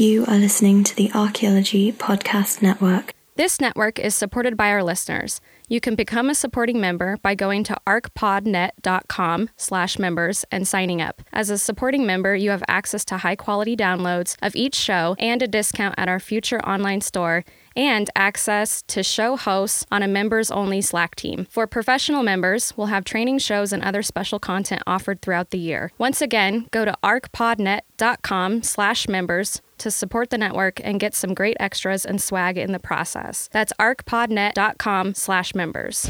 You are listening to the Archaeology Podcast Network. This network is supported by our listeners. You can become a supporting member by going to archpodnet.com slash members and signing up. As a supporting member, you have access to high-quality downloads of each show and a discount at our future online store and access to show hosts on a members-only Slack team. For professional members, we'll have training shows and other special content offered throughout the year. Once again, go to archpodnet.com slash members to support the network and get some great extras and swag in the process. That's archpodnet.com slash members.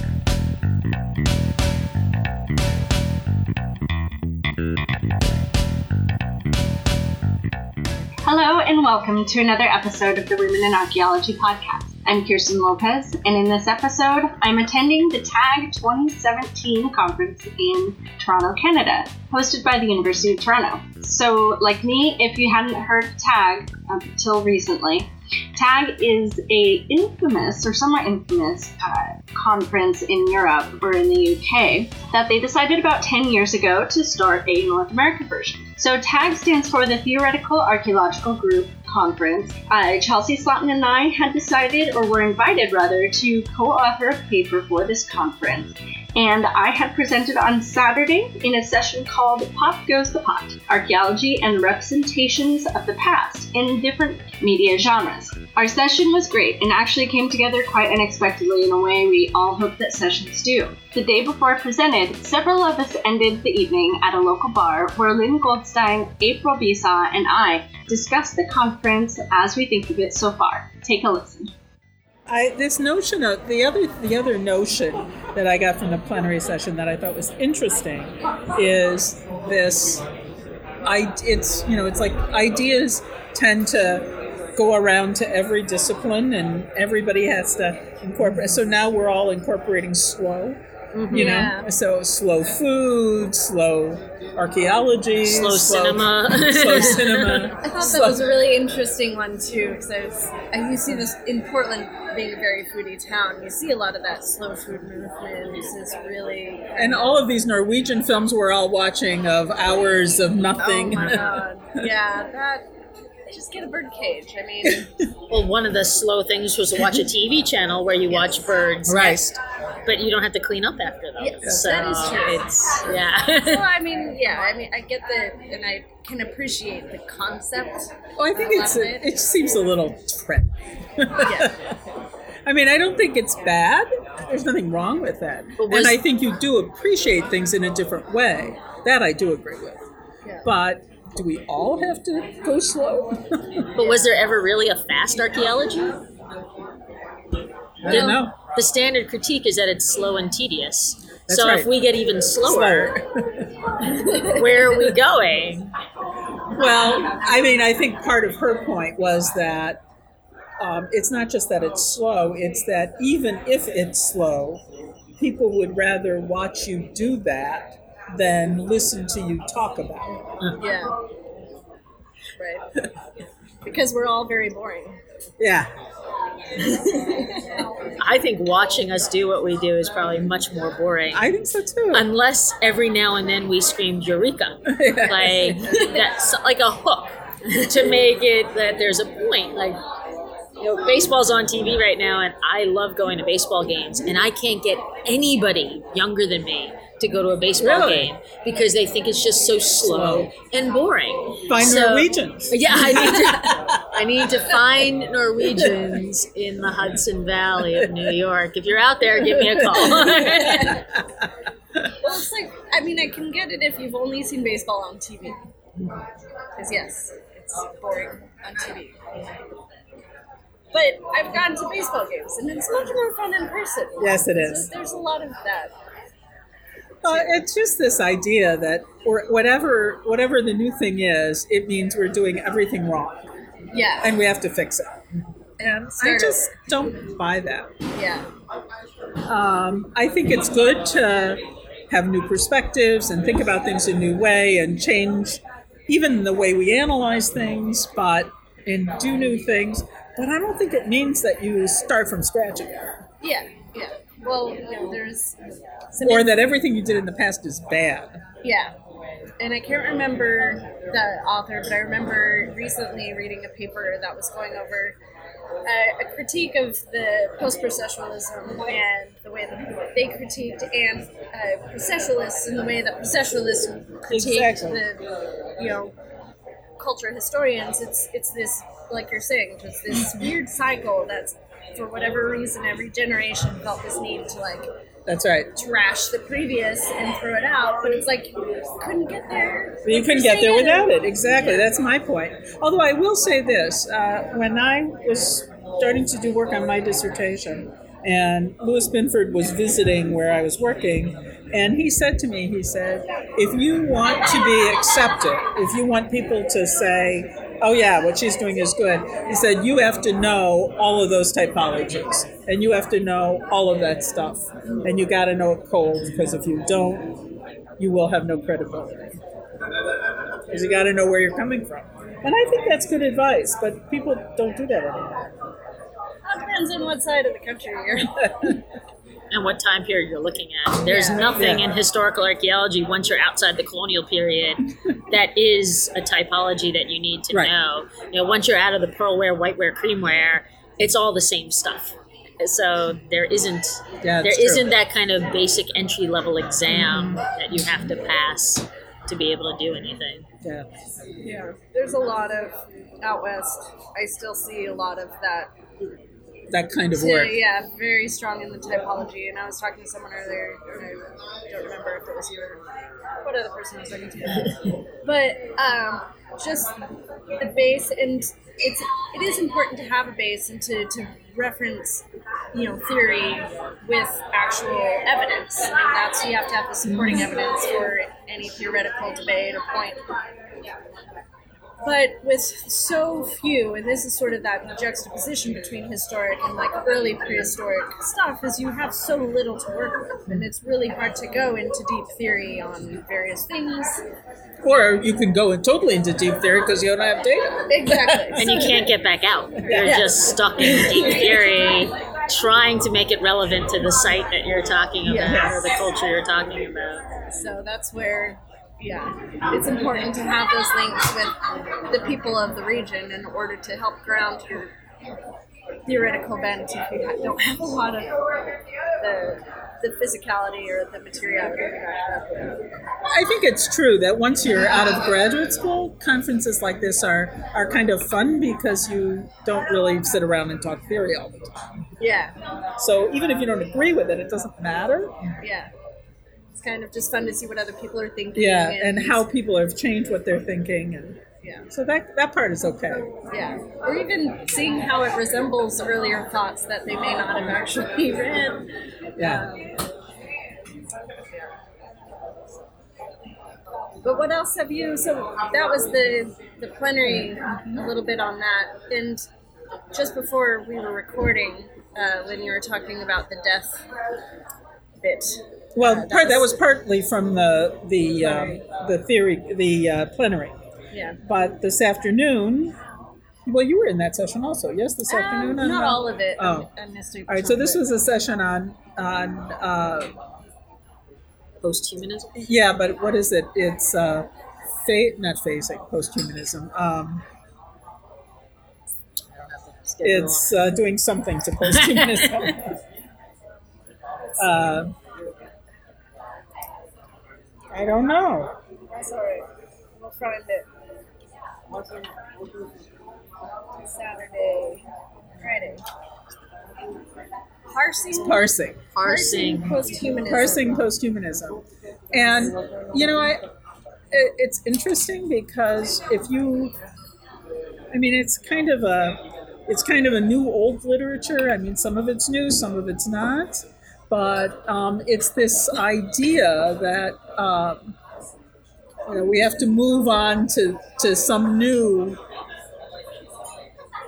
Hello and welcome to another episode of the Women in Archaeology podcast. I'm Kirsten Lopez, and in this episode, I'm attending the TAG 2017 conference in Toronto, Canada, hosted by the University of Toronto. So, like me, if you hadn't heard of TAG until recently, TAG is a infamous or somewhat infamous uh, conference in Europe or in the UK that they decided about 10 years ago to start a North American version. So TAG stands for the Theoretical Archaeological Group Conference. Uh, Chelsea Slotten and I had decided, or were invited rather, to co-author a paper for this conference and I had presented on Saturday in a session called Pop Goes the Pot Archaeology and Representations of the Past in Different Media Genres. Our session was great and actually came together quite unexpectedly in a way we all hope that sessions do. The day before I presented, several of us ended the evening at a local bar where Lynn Goldstein, April Beisaw, and I discussed the conference as we think of it so far. Take a listen. I, this notion of the other the other notion that I got from the plenary session that I thought was interesting is this. I it's you know it's like ideas tend to go around to every discipline and everybody has to incorporate. So now we're all incorporating slow. Mm-hmm. You know, yeah. so slow food, slow archaeology, slow, slow cinema, slow cinema. I thought slow. that was a really interesting one too, because I was, I, you see this in Portland being a very foodie town. You see a lot of that slow food movement. This Is really and all of these Norwegian films we're all watching of hours of nothing. Oh my god! yeah, that just get a bird cage. I mean, well, one of the slow things was to watch a TV channel where you yes. watch birds right. nest, but you don't have to clean up after them. Yes, so that is true. It's yeah. so I mean, yeah, I mean, I get the and I can appreciate the concept. Well, I think it's a, it. seems a little trendy. yeah. I mean, I don't think it's bad. There's nothing wrong with that. and I think you do appreciate things in a different way. That I do agree with. Yeah. But do we all have to go slow? but was there ever really a fast archaeology? I don't know. The standard critique is that it's slow and tedious. That's so right. if we get even slower, where are we going? Well, I mean, I think part of her point was that um, it's not just that it's slow, it's that even if it's slow, people would rather watch you do that than listen to you talk about it. Uh-huh. Yeah. Right. because we're all very boring. Yeah. I think watching us do what we do is probably much more boring. I think so too. Unless every now and then we scream "Eureka!" like that's like a hook to make it that there's a point. Like you know, baseball's on TV right now, and I love going to baseball games, and I can't get anybody younger than me to go to a baseball really? game because they think it's just so slow, slow. and boring. Find so, Norwegians. Yeah, I need to. I need to find Norwegians in the Hudson Valley of New York. If you're out there, give me a call. well, it's like I mean, I can get it if you've only seen baseball on TV. Because yes, it's boring on TV. But I've gone to baseball games, and it's much more fun in person. Yes, it is. So there's a lot of that. Uh, it's just this idea that, or whatever, whatever the new thing is, it means we're doing everything wrong. Yeah. And we have to fix it. And Start I just over. don't buy that. Yeah. Um, I think it's good to have new perspectives and think about things in a new way and change even the way we analyze things, but and do new things. But I don't think it means that you start from scratch again. Yeah, yeah. Well, you know, there's or that everything you did in the past is bad. Yeah, and I can't remember the author, but I remember recently reading a paper that was going over uh, a critique of the post-processualism and the way that they critiqued, and uh, processualists and the way that processualists critiqued Exactly. the, you know, culture historians. It's it's this, like you're saying, it's this weird cycle that's, for whatever reason, every generation felt this need to like That's right. trash the previous and throw it out, but it's like couldn't get there. You couldn't get there without it. Exactly. That's my point. Although I will say this: uh, when I was starting to do work on my dissertation, and Lewis Binford was visiting where I was working, and he said to me, he said, "If you want to be accepted, if you want people to say." Oh yeah, what she's doing is good. He said you have to know all of those typologies, and you have to know all of that stuff, and you got to know it cold because if you don't, you will have no credibility because you got to know where you're coming from. And I think that's good advice, but people don't do that anymore. It depends on what side of the country you're. and what time period you're looking at. There's nothing Yeah. in historical archaeology once you're outside the colonial period that is a typology that you need to Right. know. You know, once you're out of the pearlware, whiteware, creamware, it's all the same stuff. So there isn't yeah, there true. isn't that kind of basic entry level exam that you have to pass to be able to do anything. Yeah. yeah, there's a lot of out west. I still see a lot of that. That kind of to- work. yeah, very strong in the typology. And I was talking to someone earlier, and I don't remember if it was you or what other person I was talking to. But um, just the base, and it's it is important to have a base and to, to reference, you know, theory with actual evidence. And that's you have to have the supporting evidence for any theoretical debate or point. But with so few, and this is sort of that juxtaposition between historic and like early prehistoric stuff, is you have so little to work with, and it's really hard to go into deep theory on various things. Or you can go in totally into deep theory because you don't have data. Exactly. And you can't get back out. You're Yeah. just stuck in deep theory, trying to make it relevant to the site that you're talking about Yes. or the culture you're talking about. So that's where, yeah, it's important to have those links with the people of the region in order to help ground your theoretical bent if you ha- don't have a lot of the, the physicality or the materiality. to back it up with. I think it's true that once you're out of graduate school, conferences like this are, are kind of fun because you don't really sit around and talk theory all the time. Yeah, So even if you don't agree with it, it doesn't matter. yeah. It's kind of just fun to see what other people are thinking. Yeah, and how people have changed what they're thinking, and Yeah. so that that part is okay. Yeah, or even seeing how it resembles earlier thoughts that they may not have actually read. Yeah. But what else have you? So that was the the plenary, a little bit on that, and just before we were recording, uh, when you were talking about the death bit. Well, that part, that was- was partly from the the um, the theory, the uh, plenary. Yeah. But this afternoon, well, you were in that session also. Yes, this afternoon. Uh, on not all of it. Oh. I missed a All right. So this was a session on on uh, Posthumanism? yeah, but what is it? It's uh, fa- not phasing posthumanism. Um, it's uh, doing something to posthumanism. uh, I don't know. That's all right. We'll find it. Saturday, Friday. Parsing, Parsing. Parsing. posthumanism. parsing posthumanism and you know i it, it's interesting because if you i mean it's kind of a it's kind of a new old literature i mean some of it's new some of it's not but um, it's this idea that um, you know we have to move on to to some new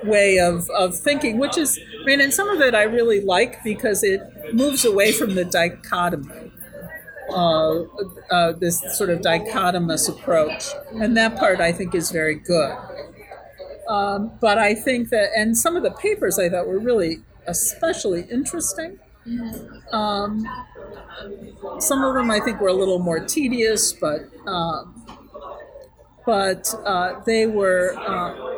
way of, of thinking, which is, I mean, and some of it I really like because it moves away from the dichotomy, uh, uh, this sort of dichotomous approach. And that part I think is very good. Um, but I think that, and some of the papers I thought were really especially interesting. Um, some of them I think were a little more tedious, but um, but uh, they were. Uh,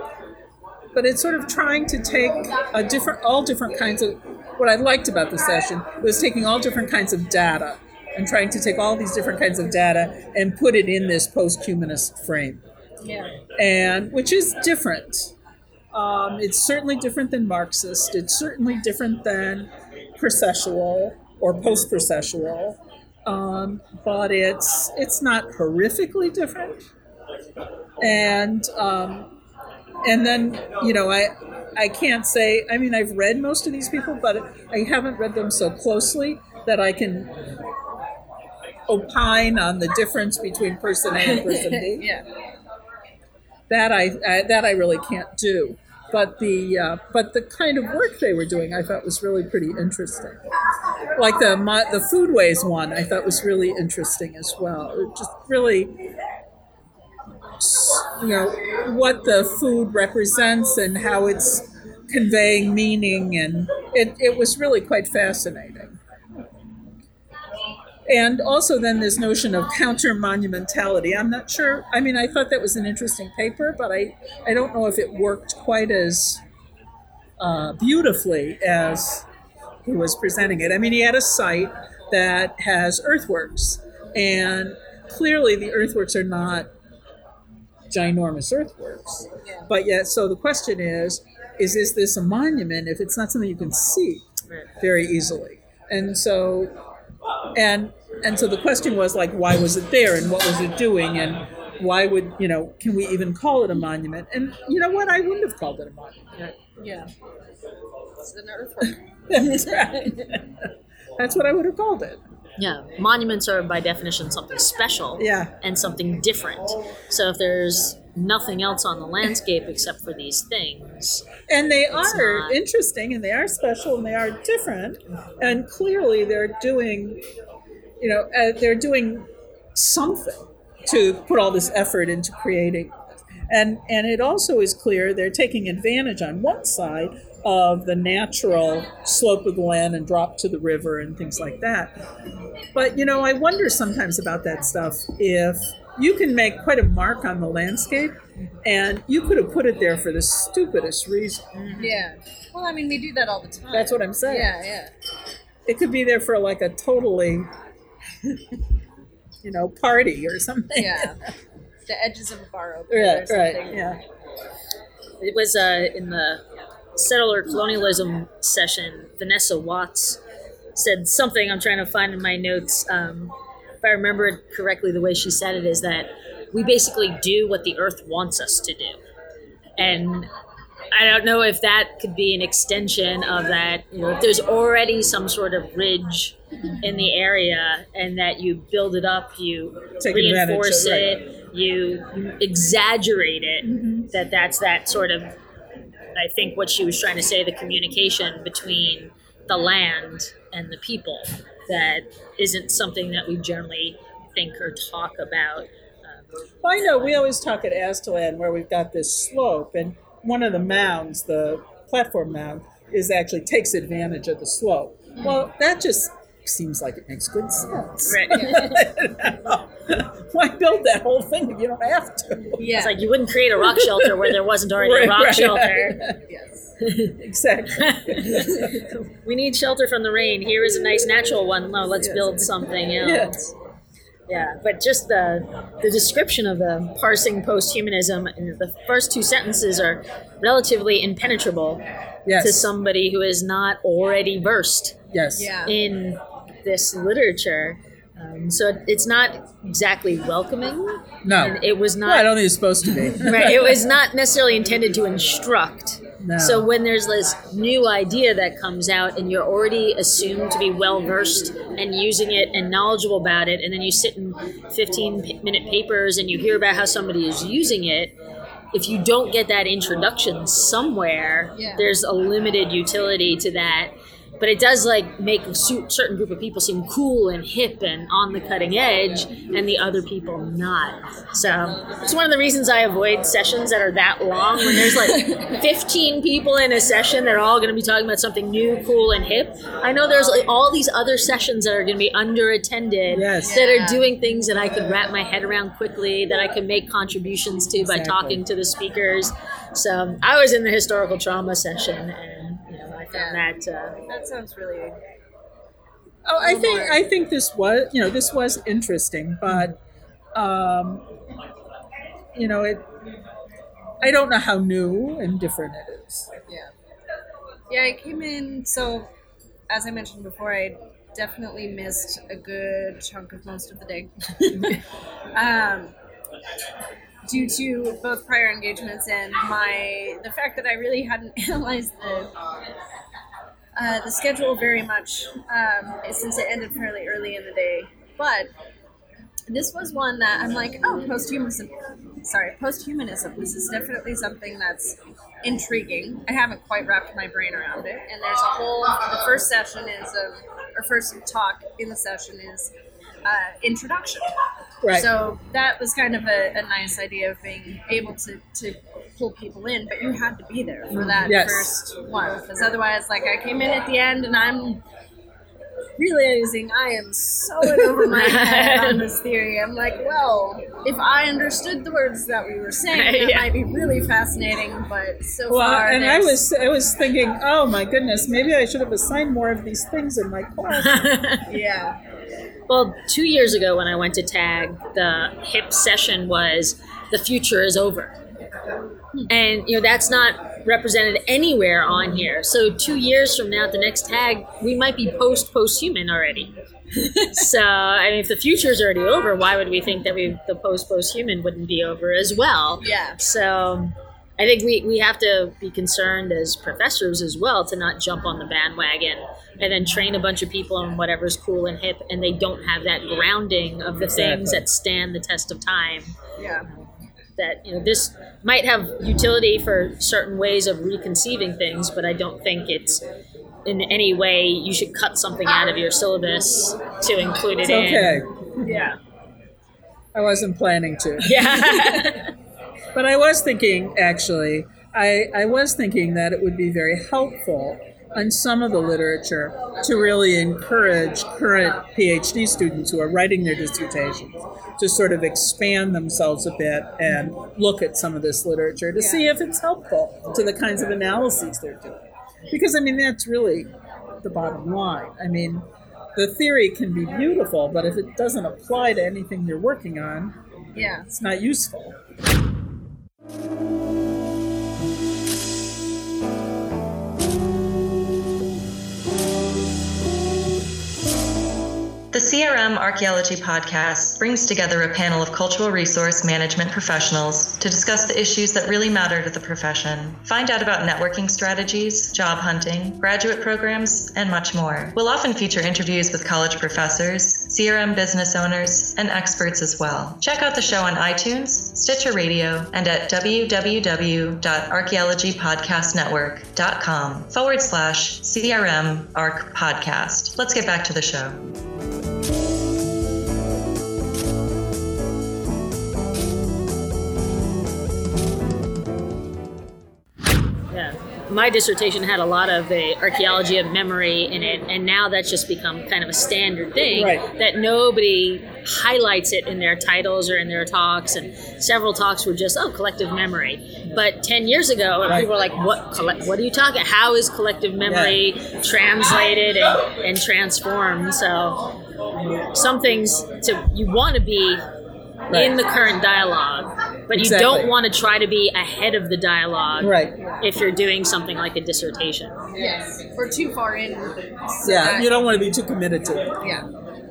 but it's sort of trying to take a different, all different kinds of. What I liked about the session was taking all different kinds of data and trying to take all these different kinds of data and put it in this post-humanist frame. Yeah. and which is different. Um, it's certainly different than Marxist. It's certainly different than processual or post-processual, um, but it's it's not horrifically different. And um, and then you know I I can't say. I mean I've read most of these people, but I haven't read them so closely that I can opine on the difference between person A and person B Yeah. that I, I that I really can't do. But the uh, but the kind of work they were doing, I thought was really pretty interesting. Like the mo- the foodways one, I thought was really interesting as well. Just really, you know, what the food represents and how it's conveying meaning, and it, it was really quite fascinating. And also, then this notion of counter monumentality. I'm not sure. I mean, I thought that was an interesting paper, but I, I don't know if it worked quite as uh, beautifully as he was presenting it. I mean, he had a site that has earthworks, and clearly the earthworks are not ginormous earthworks. But yet, so the question is is is this a monument if it's not something you can see very easily? And so and and so the question was like why was it there and what was it doing and why would you know can we even call it a monument and you know what i wouldn't have called it a monument Yeah. It's an earthwork. that's right that's what i would have called it Yeah, monuments are by definition something special Yeah. and something different. So if there's nothing else on the landscape except for these things, and they It's are not- interesting and they are special and they are different and clearly they're doing you know uh, they're doing something to put all this effort into creating. And and it also is clear they're taking advantage on one side of the natural slope of the land and drop to the river and things like that. But you know i wonder sometimes about that stuff if you can make quite a mark on the landscape and you could have put it there for the stupidest reason Yeah. Well, I mean, we do that all the time. that's what i'm saying Yeah, yeah. it could be there for like a totally you know party or something Yeah. the edges of a bar open. right or right yeah it was uh, in the settler colonialism session. Vanessa Watts said something. I'm trying to find in my notes. Um, if I remember it correctly, the way she said it is that we basically do what the earth wants us to do, and I don't know if that could be an extension of that. You know, if there's already some sort of ridge in the area, and that you build it up, you Take reinforce it, right. it, you exaggerate it. That that's that sort of. I think what she was trying to say, the communication between the land and the people, that isn't something that we generally think or talk about. Um, well, i know we always talk at Aztalan where we've got this slope and one of the mounds the platform mound is actually takes advantage of the slope well that just seems like it makes good sense Right. why build that whole thing if you don't have to Yeah. It's like you wouldn't create a rock shelter where there wasn't already a rock right. shelter. yes. exactly we need shelter from the rain. Here is a nice natural one. No, let's Yes. build something else. Yes. Yeah, but just the the description of the parsing post-humanism in the first two sentences are relatively impenetrable yes to somebody who is not already versed yes Yeah. in this literature. Um, so it- it's not exactly welcoming. no And it was well, i don't think it's supposed to be right. It was not necessarily intended to instruct. No. So when there's this new idea that comes out and you're already assumed to be well versed and using it and knowledgeable about it, and then you sit in 15 p- minute papers and you hear about how somebody is using it, if you don't get that introduction somewhere, Yeah. there's a limited utility to that. But it does like make a certain group of people seem cool and hip and on the cutting edge, and the other people not. So it's one of the reasons I avoid sessions that are that long when there's like 15 people in a session that are all going to be talking about something new, cool, and hip. I know there's like all these other sessions that are going to be under attended Yes. that are doing things that I could wrap my head around quickly, that I can make contributions to by Exactly. talking to the speakers. So I was in the historical trauma session, and you know, that. Uh, That sounds really. Oh, I think I think this was you know this was interesting, but um, you know it. I don't know how new and different it is. Yeah. Yeah, I came in. So, as I mentioned before, I definitely missed a good chunk of most of the day. um, due to both prior engagements and my the fact that I really hadn't analyzed the uh, the schedule very much um, since it ended fairly early in the day. But this was one that I'm like, oh, posthumanism. Sorry, posthumanism. This is definitely something that's intriguing. I haven't quite wrapped my brain around it. And there's a whole. The first session is um, or first talk in the session is uh, introduction. Right. So that was kind of a, a nice idea of being able to, to pull people in, but you had to be there for that Yes. first one. Because otherwise, like, I came in at the end and I'm realizing I am so in over my head on this theory. I'm like, well, if I understood the words that we were saying, that Yeah. might be really fascinating, but so well, far. and I was I was thinking, oh my goodness, maybe I should have assigned more of these things in my class. Yeah. well, two years ago when I went to TAG, the hip session was "the future is over," and you know that's not represented anywhere on here. So two years from now, the next tag, we might be post post human already. so I mean, if the future is already over, why would we think that we the post post human wouldn't be over as well? Yeah. So I think we, we have to be concerned as professors as well to not jump on the bandwagon and then train a bunch of people on whatever's cool and hip and they don't have that grounding of the things that stand the test of time Yeah. That you know this might have utility for certain ways of reconceiving things but i don't think it's in any way you should cut something out of your syllabus to include it It's in okay. Yeah. I wasn't planning to. yeah But I was thinking, actually, I, I was thinking that it would be very helpful on some of the literature to really encourage current PhD students who are writing their dissertations to sort of expand themselves a bit and look at some of this literature to see if it's helpful to the kinds of analyses they're doing. Because, I mean, that's really the bottom line. I mean, the theory can be beautiful, but if it doesn't apply to anything you're working on, Yeah. it's not useful. CRM Archaeology Podcast brings together a panel of cultural resource management professionals to discuss the issues that really matter to the profession. Find out about networking strategies, job hunting, graduate programs, and much more. We'll often feature interviews with college professors, CRM business owners, and experts as well. Check out the show on iTunes, Stitcher Radio, and at www.archaeologypodcastnetwork.com forward slash CRM ARC podcast. Let's get back to the show. My dissertation had a lot of the archaeology of memory in it, and now that's just become kind of a standard thing Right. that nobody highlights it in their titles or in their talks. And several talks were just, oh, collective memory. But 10 years ago, Right. people were like, what, what are you talking How is collective memory translated and, and transformed? So some things to you want to be Right. in the current dialogue, but you Exactly. don't want to try to be ahead of the dialogue Right. if you're doing something like a dissertation. Yes. Or too far in. so Yeah, that- you don't want to be too committed to it. Yeah.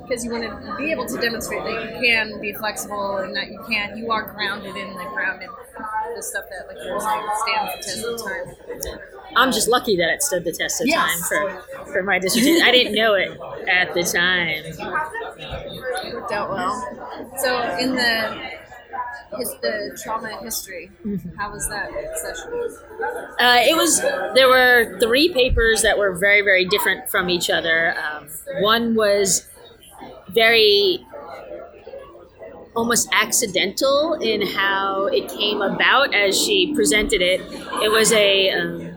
Because you want to be able to demonstrate that you can be flexible and that you can, you are grounded in the grounded, the stuff that, like you were saying, stands the test of time. I'm just lucky that it stood the test of Yes. time for, for my dissertation. I didn't know it at the time. It worked out well. So in the his, the trauma history. How was that session? Uh, it was there were three papers that were very very different from each other. Um, one was very almost accidental in how it came about as she presented it. It was a um,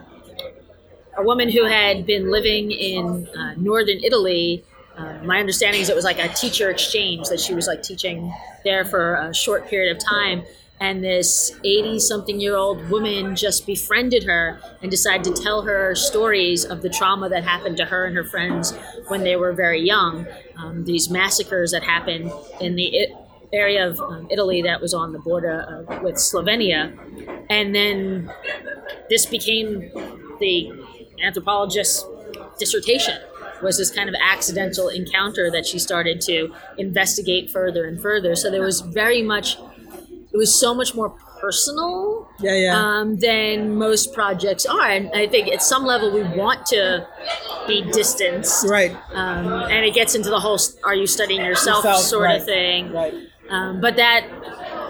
a woman who had been living in uh, northern Italy. Uh, my understanding is it was like a teacher exchange that she was like teaching there for a short period of time. And this 80 something year old woman just befriended her and decided to tell her stories of the trauma that happened to her and her friends when they were very young. Um, these massacres that happened in the area of um, Italy that was on the border uh, with Slovenia. And then this became the anthropologist's dissertation was this kind of accidental encounter that she started to investigate further and further. So there was very much, it was so much more personal Yeah, yeah. um, than most projects are. And I think at some level we want to be distanced. right. Um, and it gets into the whole "are you studying yourself" Yourself, sort right, of thing. Right. Um, but that,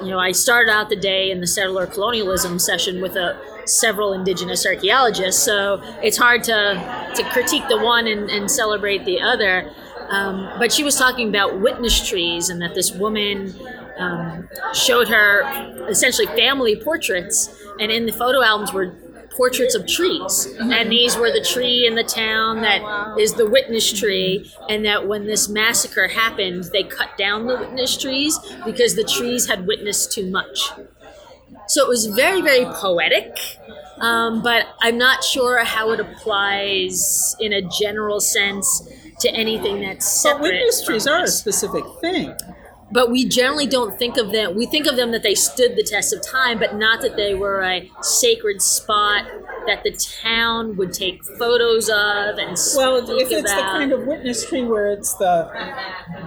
you know, I started out the day in the settler colonialism session with a, several indigenous archaeologists, so it's hard to, to critique the one and, and celebrate the other. Um, but she was talking about witness trees and that this woman um, showed her essentially family portraits, and in the photo albums were portraits of trees. And these were the tree in the town that is the witness tree, and that when this massacre happened, they cut down the witness trees because the trees had witnessed too much. So it was very, very poetic, um, but I'm not sure how it applies in a general sense to anything that's But separate. witness from trees are a specific thing. But we generally don't think of them. We think of them that they stood the test of time, but not that they were a sacred spot that the town would take photos of and Well, if it's the kind of witness tree where it's the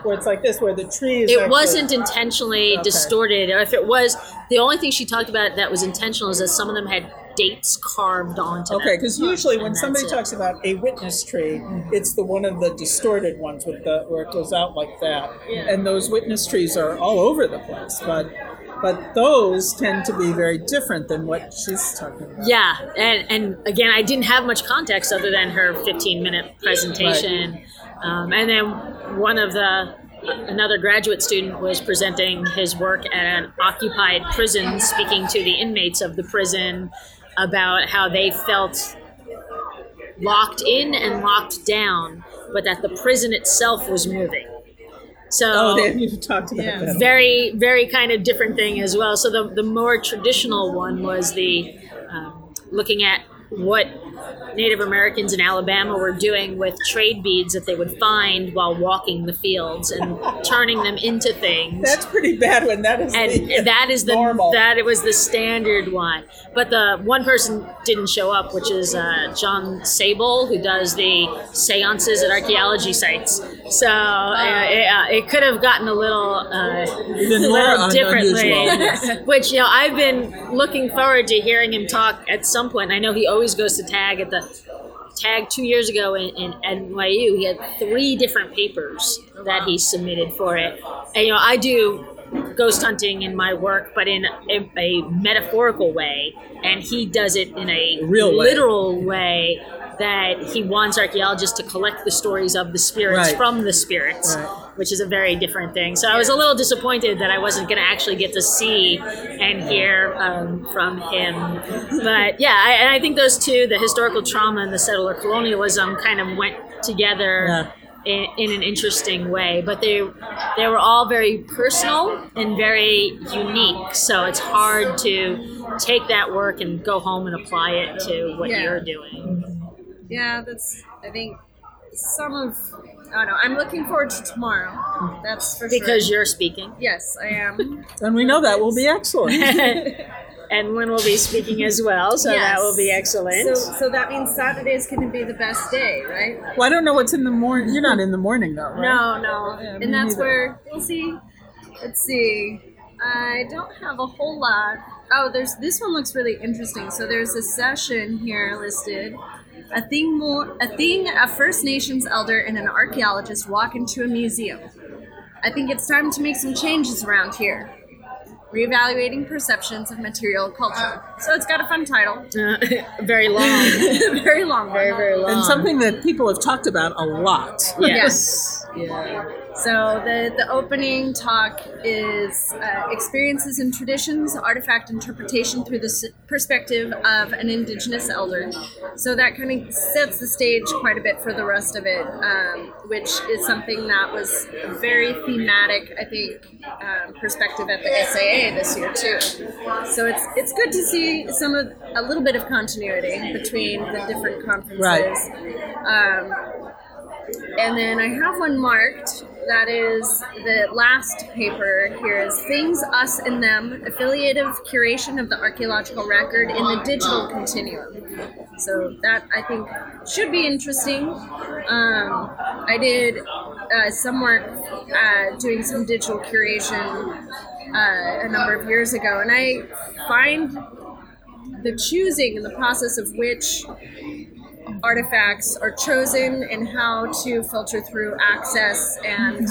where it's like this, where the tree is. it actually- wasn't intentionally Okay. distorted, or if it was, the only thing she talked about that was intentional is that some of them had dates carved onto. Okay, because usually when somebody it. talks about a witness tree, it's the one of the distorted ones with the where it goes out like that, yeah. and those witness trees are all over the place. But but those tend to be very different than what she's talking about. Yeah, and and again, I didn't have much context other than her 15 minute presentation, um, and then one of the another graduate student was presenting his work at an occupied prison, speaking to the inmates of the prison about how they felt locked in and locked down, but that the prison itself was moving. So Oh, they, you've talked about that. very very kind of different thing as well so the, the more traditional one was the um, looking at what native americans in alabama were doing with trade beads that they would find while walking the fields and turning them into things That's pretty bad when that is and the, that is the normal. that it was the standard one. But the one person didn't show up, which is uh, John Sabol, who does the seances at archaeology sites. So uh, it, uh, it could have gotten a little uh, a little differently. which you know I've been looking forward to hearing him talk at some point. I know he always goes to tag at the tag two years ago in, in NYU. He had three different papers that he submitted for it. And you know, I do ghost hunting in my work, but in a, a metaphorical way, and he does it in a real way. literal way. That he wants archaeologists to collect the stories of the spirits Right. from the spirits, Right. which is a very different thing. So I was a little disappointed that I wasn't going to actually get to see and hear um, from him. But yeah, I, and I think those two, the historical trauma and the settler colonialism, kind of went together. Yeah. In, in an interesting way, but they they were all very personal and very unique. So it's hard to take that work and go home and apply it to what Yeah. you're doing. Yeah, that's. I think some of. I don't know. I'm looking forward to tomorrow. That's for Because sure. you're speaking, Yes, I am. and we know that will be excellent. and Lynn will be speaking as well, so that will be excellent. So, so that means Saturday is going to be the best day, right? well, I don't know what's in the morning. You're not in the morning though, right? No, no. Yeah, and that's neither. where we'll see. Let's see. I don't have a whole lot. Oh, there's this one looks really interesting. So there's a session here listed. A thing more a thing a First Nations elder and an archaeologist walk into a museum. I think it's time to make some changes around here. Reevaluating Perceptions of Material Culture. So it's got a fun title. very long. very long. Very, very long. And something that people have talked about a lot. Yes. Yeah. So the, the opening talk is uh, experiences and traditions, artifact interpretation through the perspective of an indigenous elder. So that kind of sets the stage quite a bit for the rest of it, um, which is something that was very thematic, I think, um, perspective at the SAA this year too. So it's it's good to see some of a little bit of continuity between the different conferences. Right. Um, and then I have one marked that is the last paper here is Things, Us, and Them Affiliative Curation of the Archaeological Record in the Digital Continuum. So that I think should be interesting. Um, I did uh, some work uh, doing some digital curation uh, a number of years ago, and I find the choosing and the process of which artifacts are chosen and how to filter through access and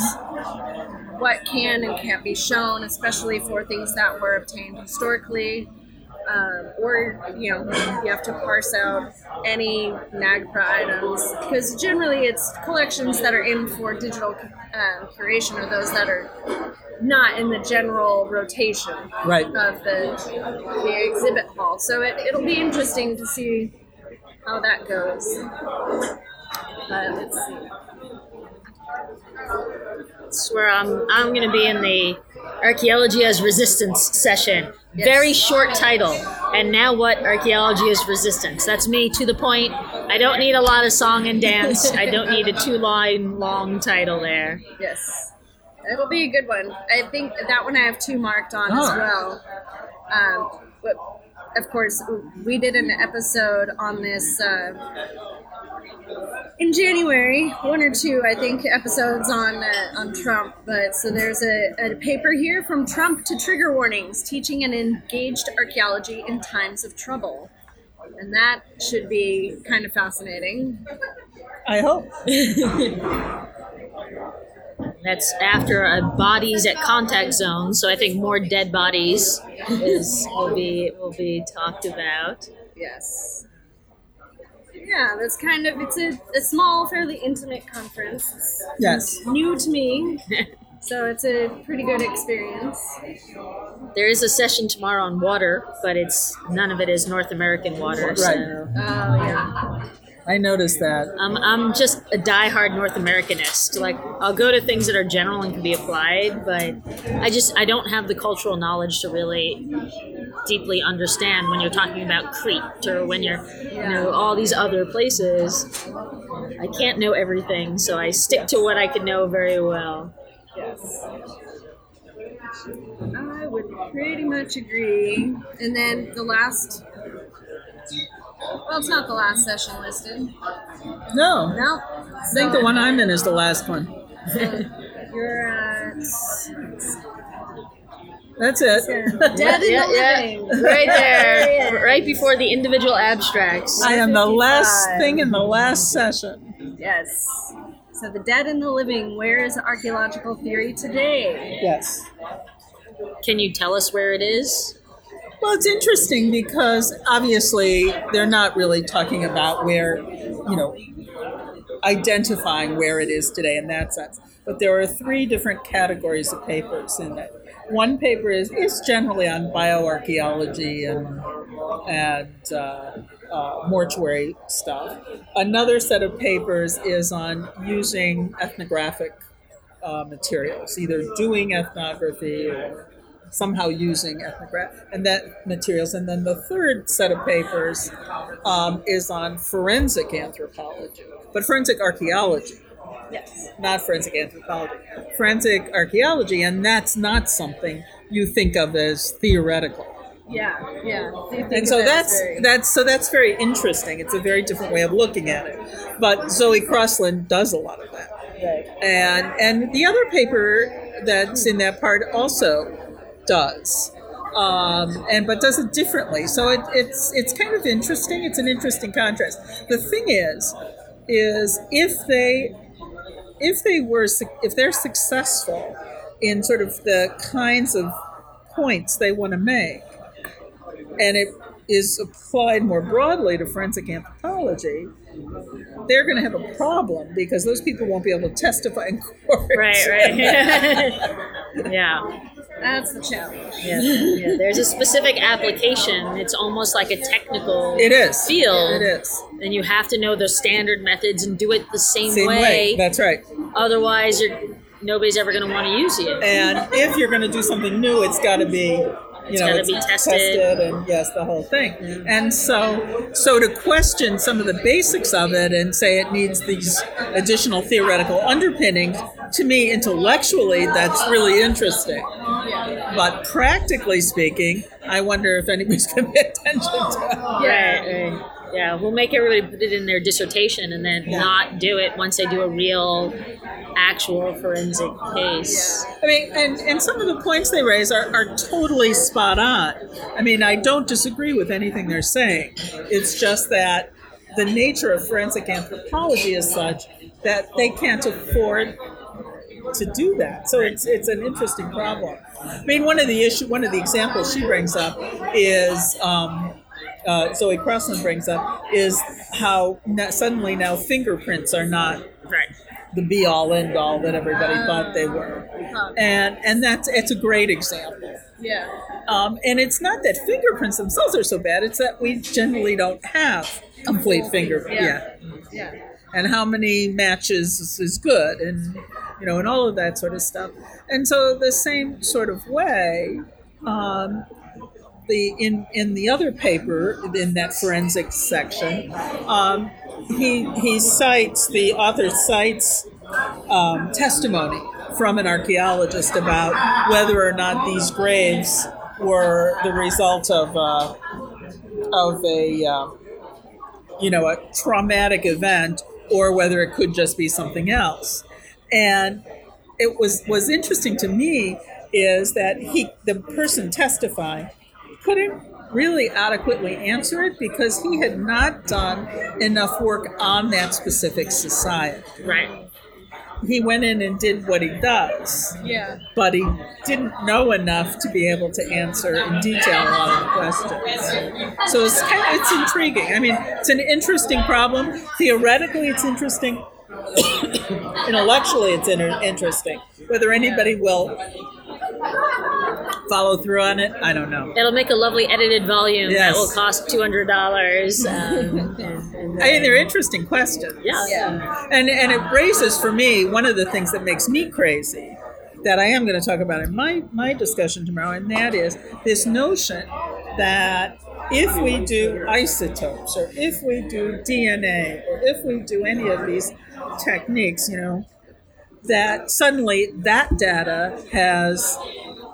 what can and can't be shown, especially for things that were obtained historically. Um, or you know you have to parse out any NAGPRA items because generally it's collections that are in for digital um, curation or those that are not in the general rotation Right. of the, the exhibit hall. So it, it'll be interesting to see how that goes. But let's see. That's where I'm. I'm going to be in the archaeology as resistance session. Very short title. And now what? Archaeology is resistance. That's me to the point. I don't need a lot of song and dance. I don't need a two line long title there. Yes. It'll be a good one. I think that one I have two marked on as Oh. well. Um, but of course, we did an episode on this uh, in January, one or two, I think, episodes on uh, on Trump. But so there's a, a paper here from Trump to trigger warnings: teaching an engaged archaeology in times of trouble, and that should be kind of fascinating. I hope. That's after a bodies at contact zone. So I think more dead bodies is will be will be talked about. Yes. Yeah, that's kind of it's a, a small, fairly intimate conference. It's Yes. new to me, so it's a pretty good experience. There is a session tomorrow on water, but it's none of it is North American water. So Oh yeah. I noticed that. I'm, I'm just a diehard North Americanist. Like I'll go to things that are general and can be applied, but I just I don't have the cultural knowledge to really deeply understand when you're talking about Crete or when you're you know all these other places. I can't know everything, so I stick to what I can know very well. Yes. I would pretty much agree. And then the last. Well, it's not the last session listed. No. No. I think the one I'm in is the last one. You're at. That's it. Dead in Yeah, the yeah, living. right there, right before the individual abstracts. I am the last 55. thing in the last session. Yes. So the dead and the living, where is archaeological theory today? Yes. Can you tell us where it is? Well, it's interesting because obviously they're not really talking about where, you know, identifying where it is today in that sense. But there are three different categories of papers in it. One paper is, is generally on bioarchaeology and and uh, uh, mortuary stuff. Another set of papers is on using ethnographic uh, materials, either doing ethnography or somehow using ethnograph and that materials. And then the third set of papers um, is on forensic anthropology, but forensic archaeology, Yes. not forensic anthropology. Forensic archaeology, and that's not something you think of as theoretical. Yeah, yeah. Do you think And so of that as that's very- that's so that's very interesting. It's a very different way of looking at it. But Zoe Crossland does a lot of that. And and the other paper that's in that part also does. Um, and but does it differently. So it, it's it's kind of interesting. It's an interesting contrast. The thing is, is if they if they were if they're successful in sort of the kinds of points they want to make, and it is applied more broadly to forensic anthropology, they're going to have a problem because those people won't be able to testify in court. Right, right. yeah. That's the challenge. Yeah, yeah. There's a specific application. It's almost like a technical It is. field. It is. And you have to know the standard methods and do it the same, Same way. That's right. Otherwise, you're nobody's ever going to want to use you. And if you're going to do something new, it's got to be, you It's know, gotta it's be tested. and yes, the whole thing. Mm-hmm. And so, so to question some of the basics of it and say it needs these additional theoretical underpinnings, to me, intellectually, that's really interesting. But practically speaking, I wonder if anybody's going to pay attention to it. Right, right. Yeah, we'll make everybody put it in their dissertation and then not do it once they do a real, actual forensic case. I mean, and, and some of the points they raise are, are totally spot on. I mean, I don't disagree with anything they're saying. It's just that the nature of forensic anthropology is such that they can't afford to do that. So it's it's an interesting problem. I mean, one of the issue, one of the examples she brings up is um, uh, Zoe Crossland brings up is how suddenly now fingerprints are not Right. the be all end all that everybody thought they were, and and that's it's a great example. Yeah. Um, and it's not that fingerprints themselves are so bad; it's that we generally don't have complete fingerprints. Yeah. Yeah. Yeah. and how many matches is, is good, and you know, and all of that sort of stuff. And so the same sort of way. Um, the in in the other paper in that forensic section, um, he he cites the author cites um, testimony from an archaeologist about whether or not these graves were the result of uh, of a uh, you know a traumatic event or whether it could just be something else. And it was was interesting to me is that he the person testifying couldn't really adequately answer it because he had not done enough work on that specific society. Right. He went in and did what he does, Yeah. but he didn't know enough to be able to answer in detail a lot of the questions. So it's kind of, it's intriguing. I mean, it's an interesting problem. Theoretically, it's interesting. Intellectually, it's inter- interesting. Whether anybody will follow through on it, I don't know. It'll make a lovely edited volume Yes. that will cost two hundred dollars. Um, and- and I mean, they're interesting questions. yeah. Yeah. And and it raises for me one of the things that makes me crazy that I am going to talk about in my my discussion tomorrow, and that is this notion that if we do isotopes or if we do DNA or if we do any of these techniques, you know, that suddenly that data has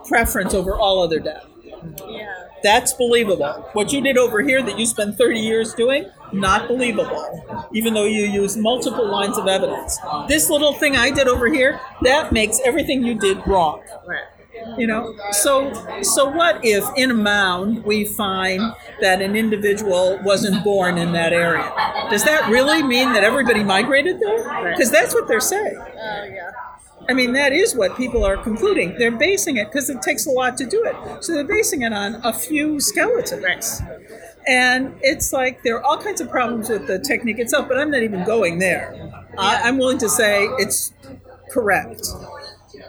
preference over all other data. Yeah. That's believable. What you did over here that you spent 30 years doing, not believable, even though you use multiple lines of evidence. This little thing I did over here, that makes everything you did wrong. Right. You know, so so what if in a mound we find that an individual wasn't born in that area? Does that really mean that everybody migrated there? Because that's what they're saying. Oh yeah. I mean, that is what people are concluding. They're basing it because it takes a lot to do it. So they're basing it on a few skeletons. And it's like there are all kinds of problems with the technique itself, but I'm not even going there. I, I'm willing to say it's correct.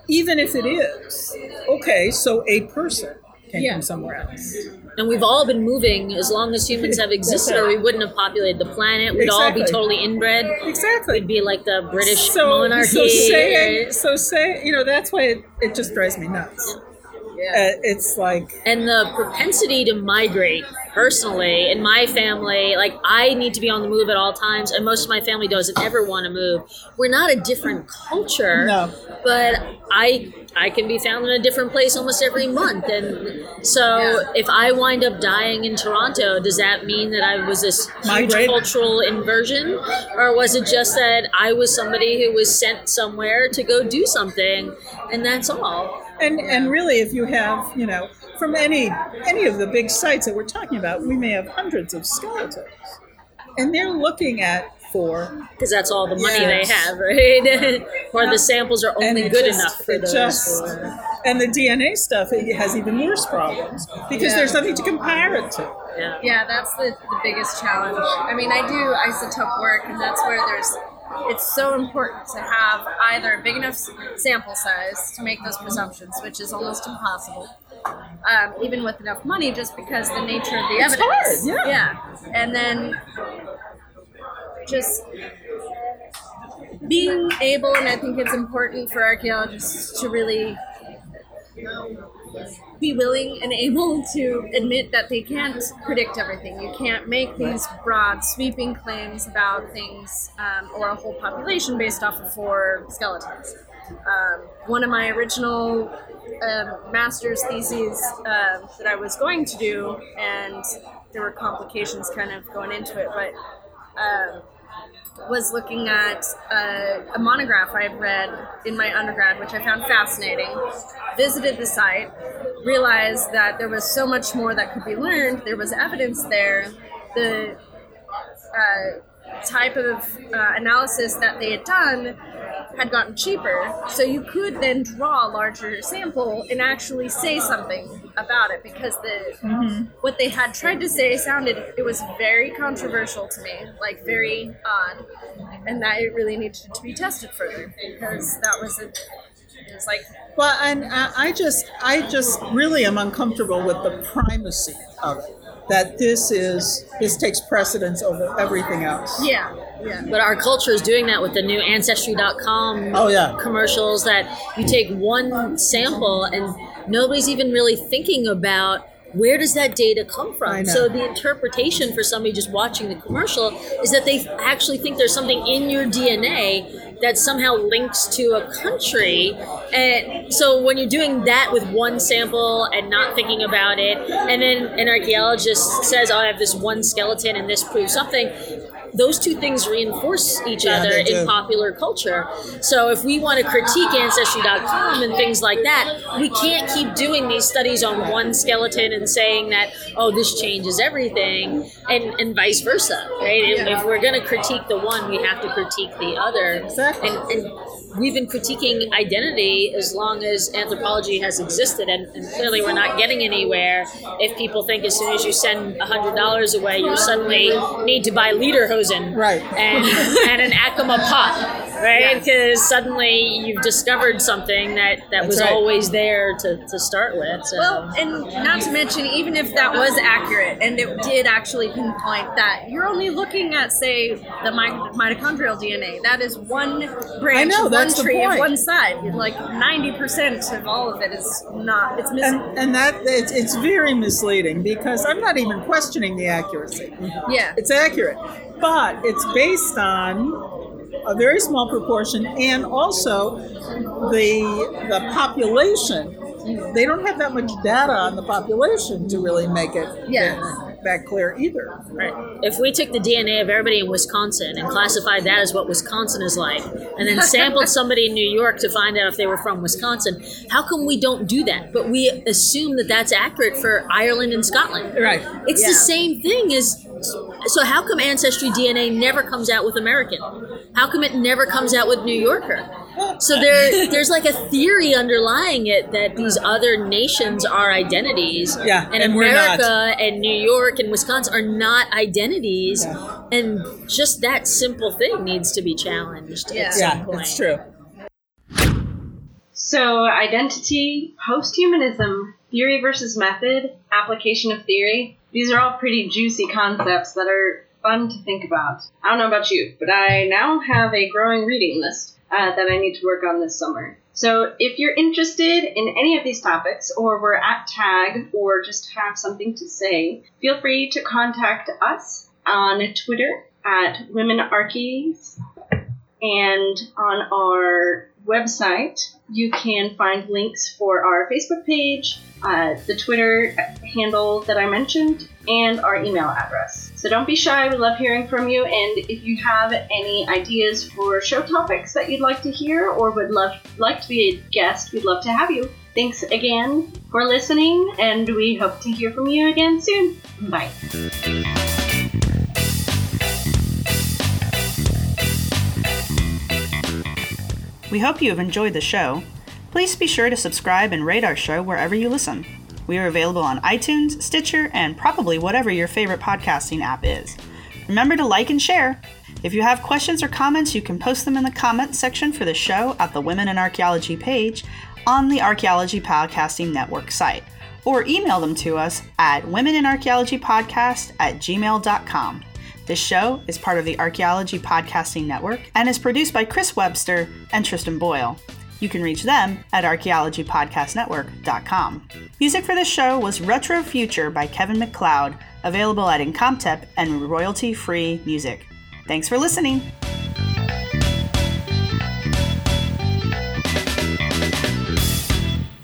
Even if it is, okay, so a person came Yeah. from somewhere else. And we've all been moving as long as humans have existed, or we wouldn't have populated the planet. We'd all be totally inbred. Exactly. We'd be like the British so, monarchy. So saying, so say, you know, that's why it, it just drives me nuts. Yeah. Uh, it's like, and the propensity to migrate personally in my family like i need to be on the move at all times and most of my family doesn't ever want to move we're not a different culture No. but i i can be found in a different place almost every month and so Yeah. if i wind up dying in toronto does that mean that i was this huge cultural inversion or was it just that i was somebody who was sent somewhere to go do something and that's all And and really, if you have, you know, from any any of the big sites that we're talking about, we may have hundreds of skeletons, and they're looking at for because that's all the money Yes. they have, right? or the samples are only good just- enough for it those. just- and the DNA stuff it has even worse problems because Yeah. there's nothing to compare it to. yeah. Yeah, that's the, the biggest challenge. I mean, I do isotope work, and that's where there's. It's so important to have either a big enough sample size to make those presumptions, which is almost impossible, um, even with enough money, just because the nature of the It's evidence. hard, yeah. and then just being able, and I think it's important for archaeologists to really be willing and able to admit that they can't predict everything. You can't make these broad, sweeping claims about things um, or a whole population based off of four skeletons. Um, one of my original um, master's thesis um that I was going to do, and there were complications kind of going into it, but. Um, was looking at a monograph I had read in my undergrad, which I found fascinating. Visited the site, realized that there was so much more that could be learned. There was evidence there. The uh, type of uh, analysis that they had done had gotten cheaper, so you could then draw a larger sample and actually say something about it because the what they had tried to say sounded it was very controversial to me, like very odd, and that it really needed to be tested further because that was a it was like Well, and I I just, I just really am uncomfortable with the primacy of it. That this is, this takes precedence over everything else. yeah yeah But our culture is doing that with the new Ancestry.com Oh, yeah. commercials that you take one sample and nobody's even really thinking about where does that data come from. So the interpretation for somebody just watching the commercial is that they actually think there's something in your DNA that somehow links to a country. And so when you're doing that with one sample and not thinking about it, and then an archaeologist says, oh, I have this one skeleton and this proves something, those two things reinforce each Yeah, other in popular culture. So if we want to critique Ancestry.com and things like that, we can't keep doing these studies on one skeleton and saying that, oh, this changes everything, and, and vice versa, right? If, if we're going to critique the one, we have to critique the other. Exactly. And, and we've been critiquing identity as long as anthropology has existed, and, and clearly we're not getting anywhere if people think as soon as you send $100 away, you suddenly need to buy lederhosen Right. and, and an Acoma pot, right? Because suddenly you've discovered something that, that was right. always there to, to start with. So. Well, and not to mention, even if that was accurate and it did actually pinpoint that, you're only looking at, say, the mi- mitochondrial DNA. That is one branch know, of one tree of one side. Like 90% of all of it is not, it's missing. And, and that it's, it's very misleading because I'm not even questioning the accuracy. yeah. It's accurate, but it's based on a very small proportion, and also the the population. They don't have that much data on the population to really make it Yes. that, that clear either. Right. If we took the DNA of everybody in Wisconsin and classified that as what Wisconsin is like, and then sampled somebody in New York to find out if they were from Wisconsin, how come we don't do that? But we assume that that's accurate for Ireland and Scotland. Right. It's Yeah. the same thing as. So how come Ancestry DNA never comes out with American? How come it never comes out with New Yorker? So there, there's like a theory underlying it that these other nations are identities, Yeah, and, and we're not. America and New York and Wisconsin are not identities, Yeah. and just that simple thing needs to be challenged Yeah. at some Yeah, point. it's true. So, identity, posthumanism, theory versus method, application of theory. These are all pretty juicy concepts that are fun to think about. I don't know about you, but I now have a growing reading list uh, that I need to work on this summer. So, if you're interested in any of these topics, or were at TAG, or just have something to say, feel free to contact us on Twitter at Women Archies and on our website, you can find links for our Facebook page, uh, the Twitter handle that I mentioned, and our email address. So don't be shy. We love hearing from you. And if you have any ideas for show topics that you'd like to hear or would love like to be a guest, we'd love to have you. Thanks again for listening, and we hope to hear from you again soon. Bye. We hope you have enjoyed the show. Please be sure to subscribe and rate our show wherever you listen. We are available on iTunes, Stitcher, and probably whatever your favorite podcasting app is. Remember to like and share. If you have questions or comments, you can post them in the comments section for the show at the Women in Archaeology page on the Archaeology Podcasting Network site, or email them to us at womeninarchaeologypodcast at gmail.com. This show is part of the Archaeology Podcasting Network and is produced by Chris Webster and Tristan Boyle. You can reach them at archaeologypodcastnetwork.com. Music for this show was Retro Future by Kevin MacLeod, available at Incompetech and royalty free music. Thanks for listening.